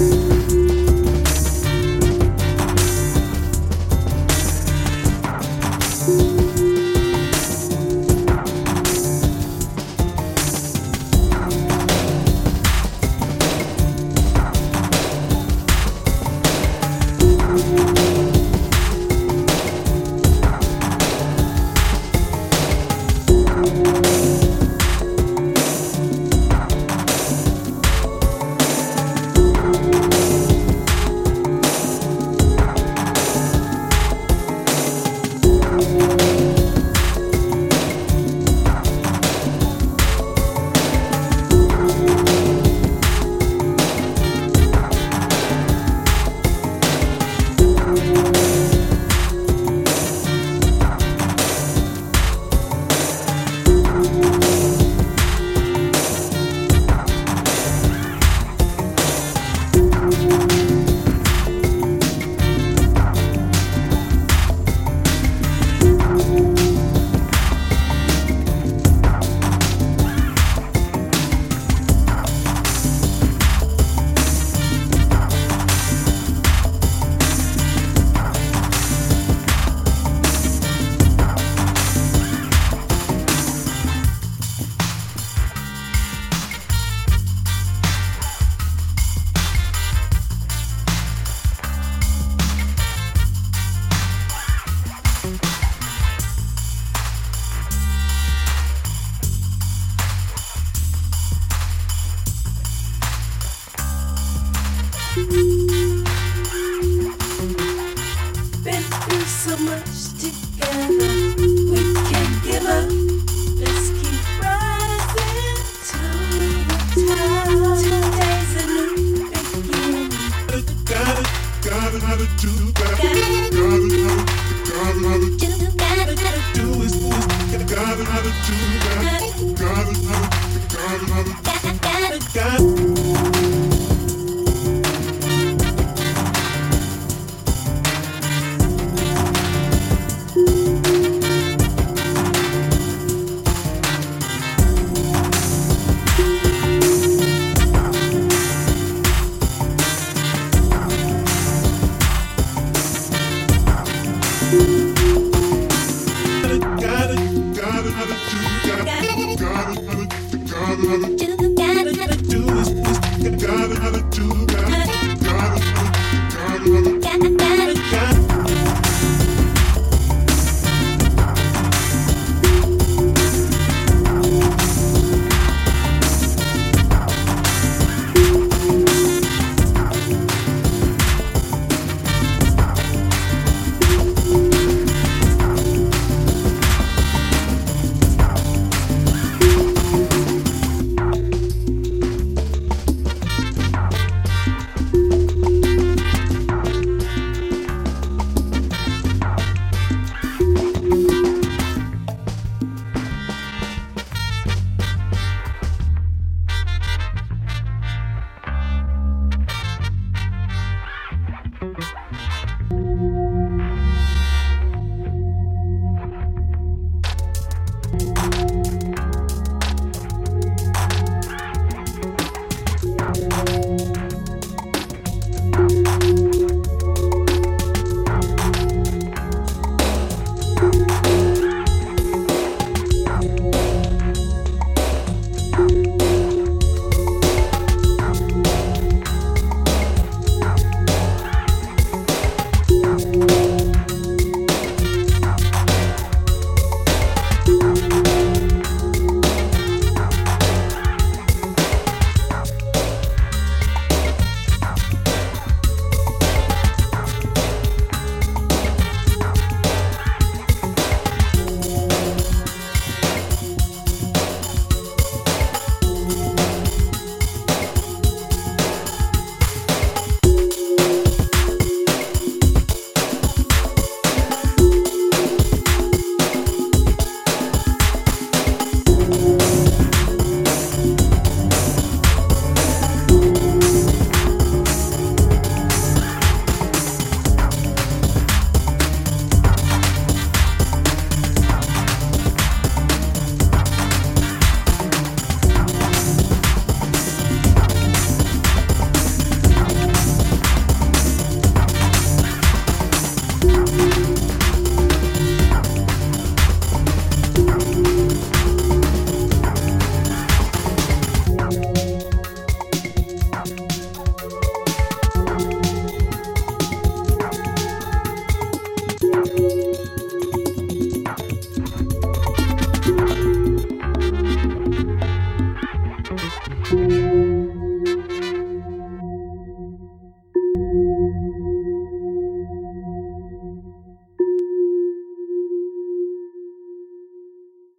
you Bye. with.